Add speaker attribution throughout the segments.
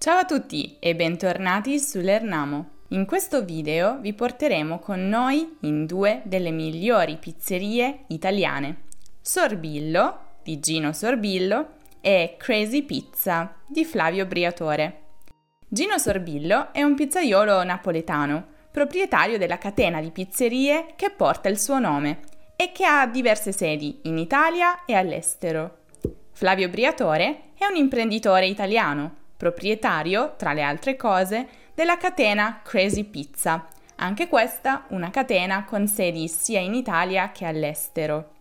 Speaker 1: Ciao a tutti e bentornati sull'Ernamo. In questo video vi porteremo con noi in due delle migliori pizzerie italiane. Sorbillo di Gino Sorbillo e Crazy Pizza di Flavio Briatore. Gino Sorbillo è un pizzaiolo napoletano, proprietario della catena di pizzerie che porta il suo nome e che ha diverse sedi in Italia e all'estero. Flavio Briatore è un imprenditore italiano, proprietario, tra le altre cose, della catena Crazy Pizza, anche questa una catena con sedi sia in Italia che all'estero.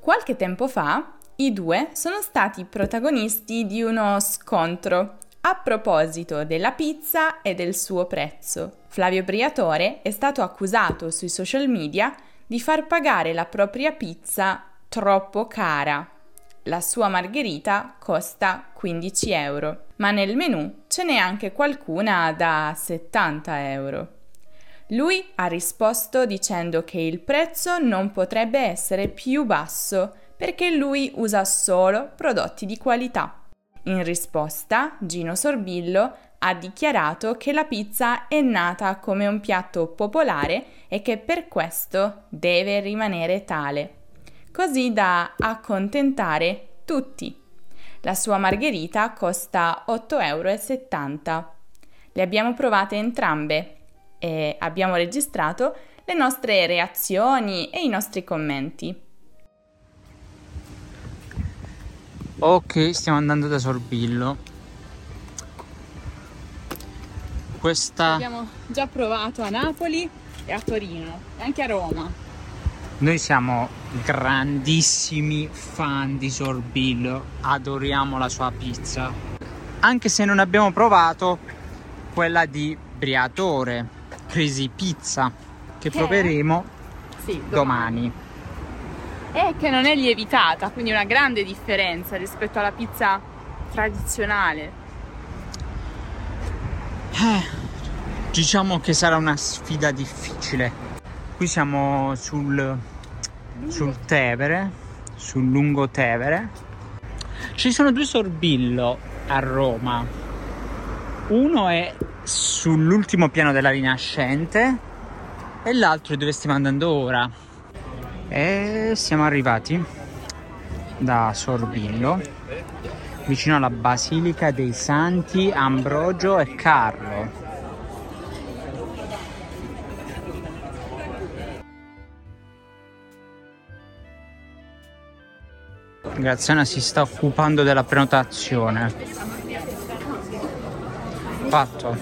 Speaker 1: Qualche tempo fa i due sono stati protagonisti di uno scontro a proposito della pizza e del suo prezzo. Flavio Briatore è stato accusato sui social media di far pagare la propria pizza troppo cara. La sua margherita costa 15 euro, ma nel menù ce n'è anche qualcuna da 70 euro. Lui ha risposto dicendo che il prezzo non potrebbe essere più basso perché lui usa solo prodotti di qualità. In risposta, Gino Sorbillo ha dichiarato che la pizza è nata come un piatto popolare e che per questo deve rimanere tale, così da accontentare tutti. La sua margherita costa 8,70 euro. Le abbiamo provate entrambe e abbiamo registrato le nostre reazioni e i nostri commenti.
Speaker 2: Ok, stiamo andando da Sorbillo. Questa...
Speaker 1: Abbiamo già provato a Napoli e a Torino e anche a Roma.
Speaker 2: Noi siamo grandissimi fan di Sorbillo, adoriamo la sua pizza. Anche se non abbiamo provato quella di Briatore, Crazy Pizza, che, che proveremo
Speaker 1: sì,
Speaker 2: domani. domani
Speaker 1: e che non è lievitata, quindi una grande differenza rispetto alla pizza tradizionale.
Speaker 2: Eh, diciamo che sarà una sfida difficile. Qui siamo sul, sul Tevere, sul lungo Tevere. Ci sono due sorbillo a Roma. Uno è sull'ultimo piano della Rinascente e l'altro è dove stiamo andando ora e siamo arrivati da Sorbillo vicino alla Basilica dei Santi Ambrogio e Carlo. Graziana si sta occupando della prenotazione. Fatto.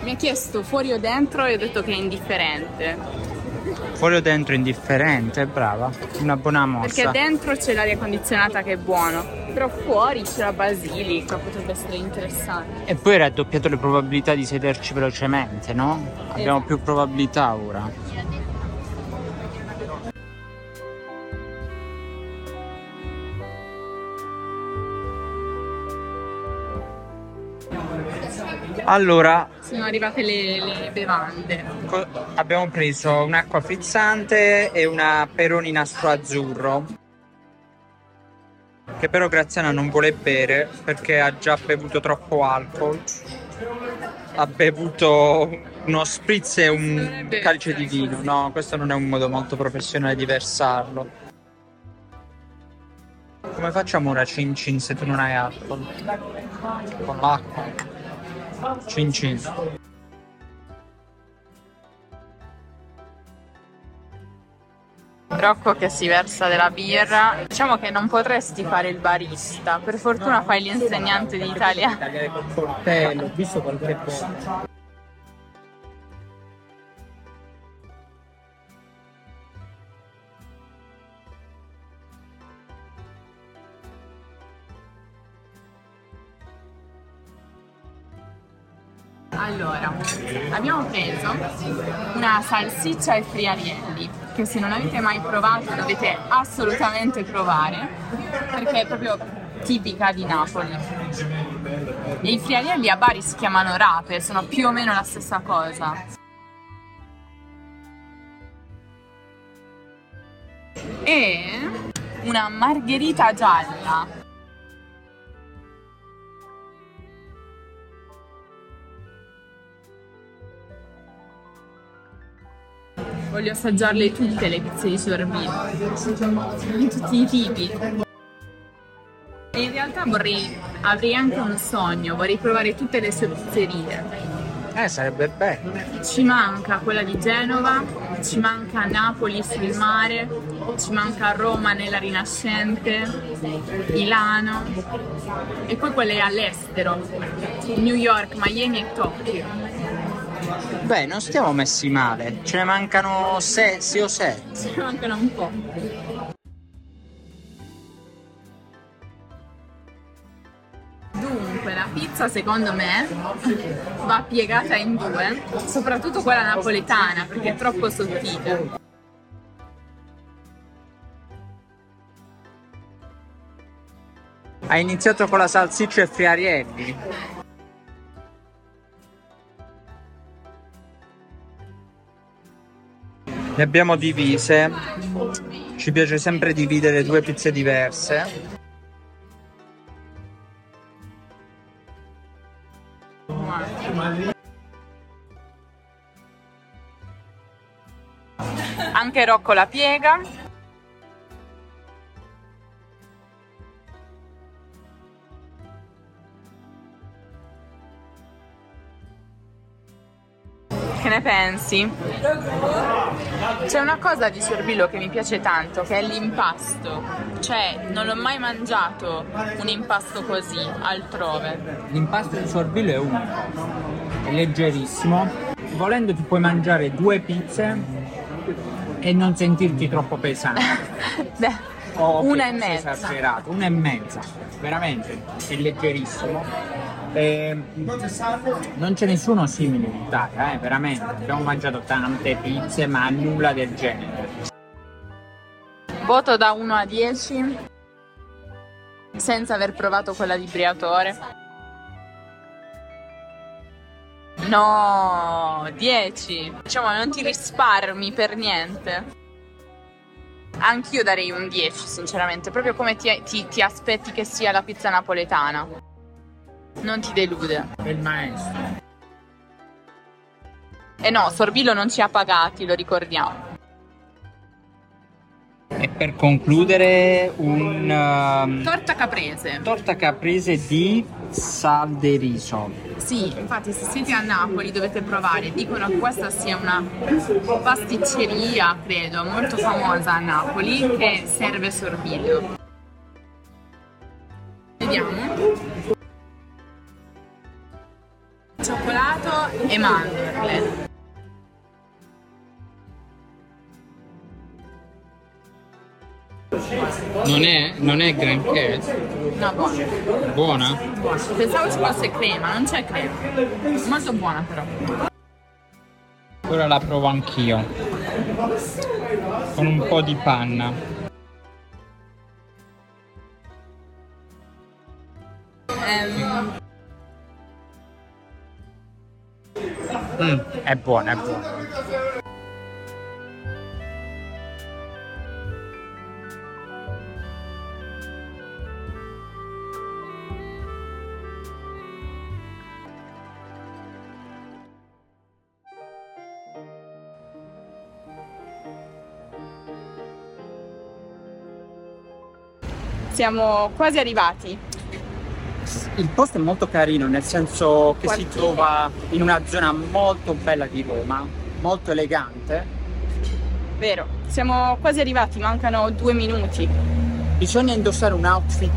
Speaker 1: Mi ha chiesto fuori o dentro e ho detto che è indifferente.
Speaker 2: Fuori o dentro indifferente, brava. Una buona mossa.
Speaker 1: Perché dentro c'è l'aria condizionata che è buono, però fuori c'è la basilica, potrebbe essere interessante.
Speaker 2: E poi hai raddoppiato le probabilità di sederci velocemente, no? Esatto. Abbiamo più probabilità ora. Allora,
Speaker 1: sono arrivate le, le bevande.
Speaker 2: Co- abbiamo preso un'acqua frizzante e una peroni nastro azzurro. Che però Graziana non vuole bere perché ha già bevuto troppo alcol. Ha bevuto uno spritz e un calice di vino. No, questo non è un modo molto professionale di versarlo. Come facciamo ora cin cin se tu non hai alcol? Con l'acqua. Cin cin.
Speaker 1: Rocco che si versa della birra. Diciamo che non potresti fare il barista, per fortuna fai l'insegnante di italiano.
Speaker 2: Italiano col coltello, ho visto qualche volta.
Speaker 1: Una salsiccia ai friarielli che se non avete mai provato dovete assolutamente provare perché è proprio tipica di Napoli. E i friarielli a Bari si chiamano rape, sono più o meno la stessa cosa. E una margherita gialla Voglio assaggiarle tutte le pizze di sorbino, di tutti i tipi. E in realtà vorrei, avrei anche un sogno, vorrei provare tutte le sue pizzerie.
Speaker 2: Eh, sarebbe bello.
Speaker 1: Ci manca quella di Genova, ci manca Napoli sul mare, ci manca Roma nella Rinascente, Milano e poi quelle all'estero, New York, Miami e Tokyo.
Speaker 2: Beh, non stiamo messi male, ce ne mancano 6 o 7.
Speaker 1: Ce ne mancano un po'. Dunque, la pizza secondo me va piegata in due, soprattutto quella napoletana perché è troppo sottile.
Speaker 2: Hai iniziato con la salsiccia e friarielli. Le abbiamo divise. Ci piace sempre dividere due pizze diverse.
Speaker 1: Anche Rocco la piega. Ne pensi? C'è una cosa di sorbillo che mi piace tanto, che è l'impasto. Cioè, non ho mai mangiato un impasto così altrove.
Speaker 2: L'impasto di sorbillo è unico, è leggerissimo. Volendo ti puoi mangiare due pizze e non sentirti troppo pesante.
Speaker 1: Beh,
Speaker 2: O che
Speaker 1: una e mezza.
Speaker 2: Esagerato, una e mezza, veramente, è leggerissimo. E non c'è nessuno simile in Italia, eh, veramente. Abbiamo mangiato tante pizze, ma nulla del genere.
Speaker 1: Voto da 1 a 10 senza aver provato quella di Briatore. No, 10. Diciamo, non ti risparmi per niente. Anch'io darei un 10, sinceramente, proprio come ti, ti- ti aspetti che sia la pizza napoletana. Non ti delude.
Speaker 2: È il maestro.
Speaker 1: E no, Sorbillo non ci ha pagati, lo ricordiamo.
Speaker 2: E per concludere, un um,
Speaker 1: Torta caprese.
Speaker 2: torta caprese di sal de riso.
Speaker 1: Sì, infatti se siete a Napoli dovete provare. Dicono che questa sia una pasticceria, credo, molto famosa a Napoli che serve sorbillo. Vediamo. Cioccolato e mandorle.
Speaker 2: Non è, non è granché?
Speaker 1: No, buona.
Speaker 2: Buona?
Speaker 1: buona. Pensavo ci fosse crema, non c'è crema. Molto buona però.
Speaker 2: Ora la provo anch'io. Con un po' di panna. È buona, è buona.
Speaker 1: siamo quasi arrivati.
Speaker 2: Il posto è molto carino, nel senso che si
Speaker 1: Quartiere.
Speaker 2: trova in una zona molto bella di Roma, molto elegante.
Speaker 1: Vero, siamo quasi arrivati, mancano due minuti.
Speaker 2: Bisogna indossare un outfit,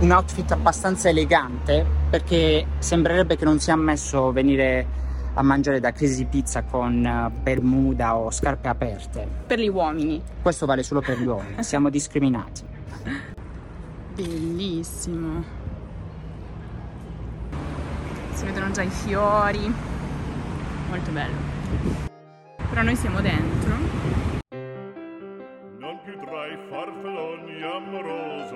Speaker 2: un outfit abbastanza elegante perché sembrerebbe che non sia ammesso venire a mangiare da Crazy Pizza con eh, bermuda o scarpe aperte.
Speaker 1: Per gli uomini.
Speaker 2: Questo vale solo per gli uomini, siamo discriminati.
Speaker 1: Bellissimo. Si vedono già i fiori. Molto bello. Però noi siamo dentro.
Speaker 3: Non più tra i farfalloni amoroso,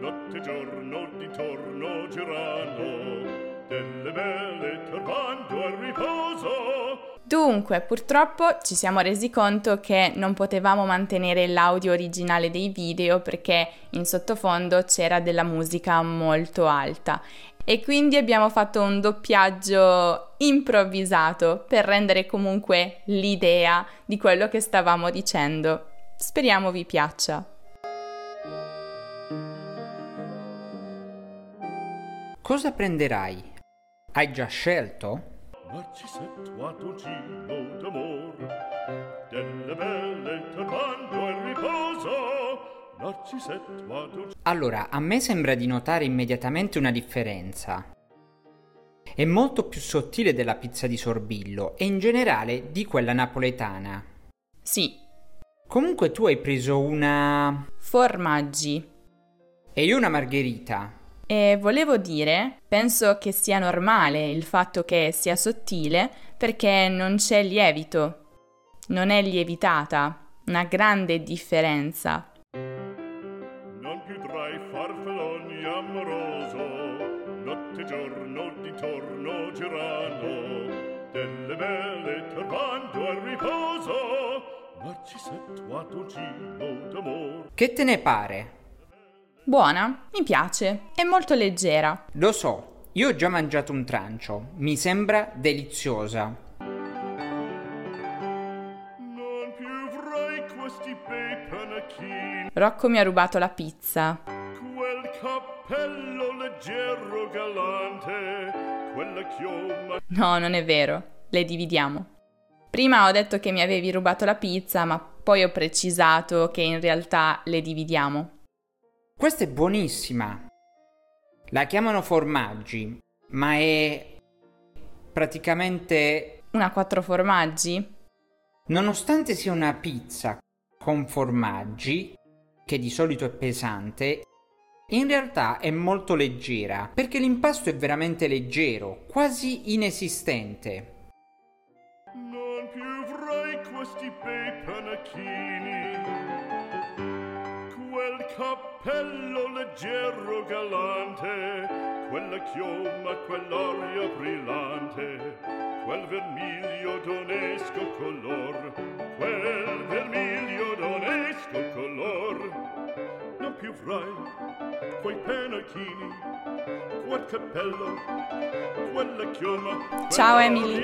Speaker 3: notte e giorno d'intorno girano, delle belle turbando al riposo.
Speaker 1: Dunque, purtroppo ci siamo resi conto che non potevamo mantenere l'audio originale dei video perché in sottofondo c'era della musica molto alta e quindi abbiamo fatto un doppiaggio improvvisato per rendere comunque l'idea di quello che stavamo dicendo. Speriamo vi piaccia.
Speaker 2: Cosa prenderai? Hai già scelto?
Speaker 3: Narcisetto a d'amor, delle belle turbando il riposo.
Speaker 2: Allora, a me sembra di notare immediatamente una differenza. È molto più sottile della pizza di sorbillo e in generale di quella napoletana.
Speaker 1: Sì,
Speaker 2: Comunque tu hai preso una...
Speaker 1: formaggi.
Speaker 2: e io una margherita.
Speaker 1: E volevo dire, penso che sia normale il fatto che sia sottile perché non c'è lievito. Non è lievitata. Una grande differenza.
Speaker 2: Che te ne pare?
Speaker 1: Buona, mi piace. È molto leggera.
Speaker 2: Lo so, io ho già mangiato un trancio. Mi sembra deliziosa.
Speaker 3: Non più avrai questi bei panacchini,
Speaker 1: Rocco mi ha rubato la pizza.
Speaker 3: quel cappello leggero galante, quella chioma
Speaker 1: No, non è vero. Le dividiamo. Prima ho detto che mi avevi rubato la pizza, ma poi ho precisato che in realtà le dividiamo.
Speaker 2: Questa è buonissima. La chiamano formaggi, ma è praticamente
Speaker 1: Una quattro formaggi?
Speaker 2: Nonostante sia una pizza con formaggi, che di solito è pesante, in realtà è molto leggera, perché l'impasto è veramente leggero, quasi inesistente.
Speaker 3: Non più avrai questi bei panacchini, quel cappello leggero galante, quella chioma, quell'aria brillante, quel vermiglio d'onesco color, quel vermiglio d'onesco color. Non più avrai quei panacchini, quel cappello, quella chioma,
Speaker 1: Ciao, Emily.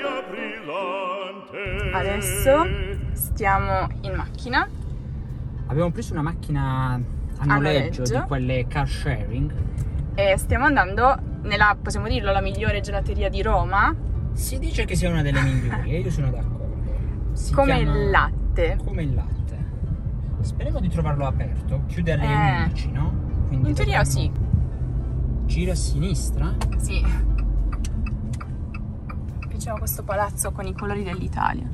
Speaker 1: Adesso stiamo in macchina.
Speaker 2: Abbiamo preso una macchina a
Speaker 1: noleggio,
Speaker 2: di quelle car sharing.
Speaker 1: E stiamo andando nella, possiamo dirlo, la migliore gelateria di Roma,
Speaker 2: Si dice che sia una delle migliori e io sono d'accordo. Si
Speaker 1: come
Speaker 2: chiama-
Speaker 1: il latte.
Speaker 2: Come il latte. Speriamo di trovarlo aperto, chiude alle
Speaker 1: Eh.
Speaker 2: 11, no? Quindi
Speaker 1: In teoria sì.
Speaker 2: Gira a sinistra?
Speaker 1: Sì. Piaceva questo palazzo con i colori dell'Italia.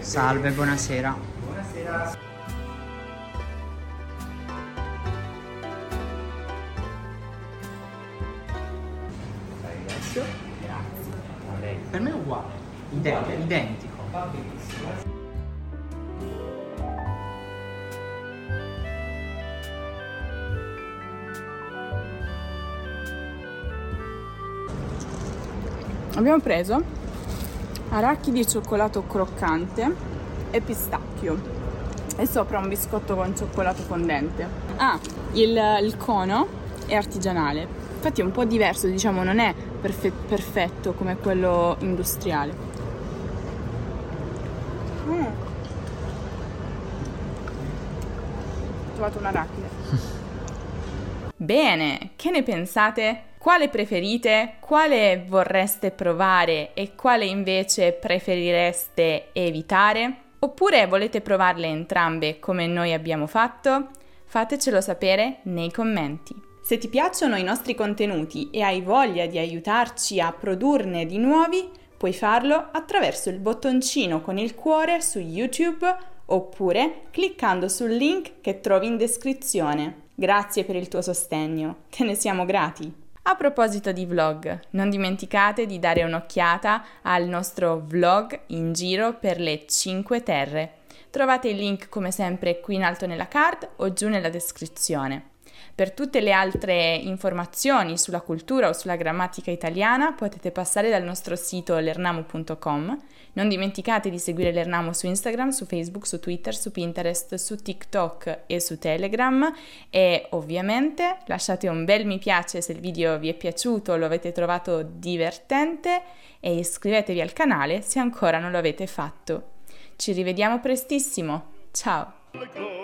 Speaker 2: Salve, buonasera. Grazie. Per me è uguale, Ide- identico.
Speaker 1: Abbiamo preso arachidi cioccolato croccante e pistacchio e sopra un biscotto con cioccolato fondente. Ah, il, il cono è artigianale, infatti è un po' diverso, diciamo, non è perfe- perfetto come quello industriale. Mm. Ho trovato un arachide. Bene, che ne pensate? Quale preferite? Quale vorreste provare e quale invece preferireste evitare? Oppure volete provarle entrambe come noi abbiamo fatto? Fatecelo sapere nei commenti. Se ti piacciono i nostri contenuti e hai voglia di aiutarci a produrne di nuovi, puoi farlo attraverso il bottoncino con il cuore su YouTube oppure cliccando sul link che trovi in descrizione. Grazie per il tuo sostegno, te ne siamo grati. A proposito di vlog, non dimenticate di dare un'occhiata al nostro vlog in giro per le 5 terre. Trovate il link come sempre qui in alto nella card o giù nella descrizione. Per tutte le altre informazioni sulla cultura o sulla grammatica italiana potete passare dal nostro sito lernamo.com. Non dimenticate di seguire l'Ernamo su Instagram, su Facebook, su Twitter, su Pinterest, su TikTok e su Telegram e ovviamente lasciate un bel mi piace se il video vi è piaciuto, lo avete trovato divertente e iscrivetevi al canale se ancora non lo avete fatto. Ci rivediamo prestissimo. Ciao!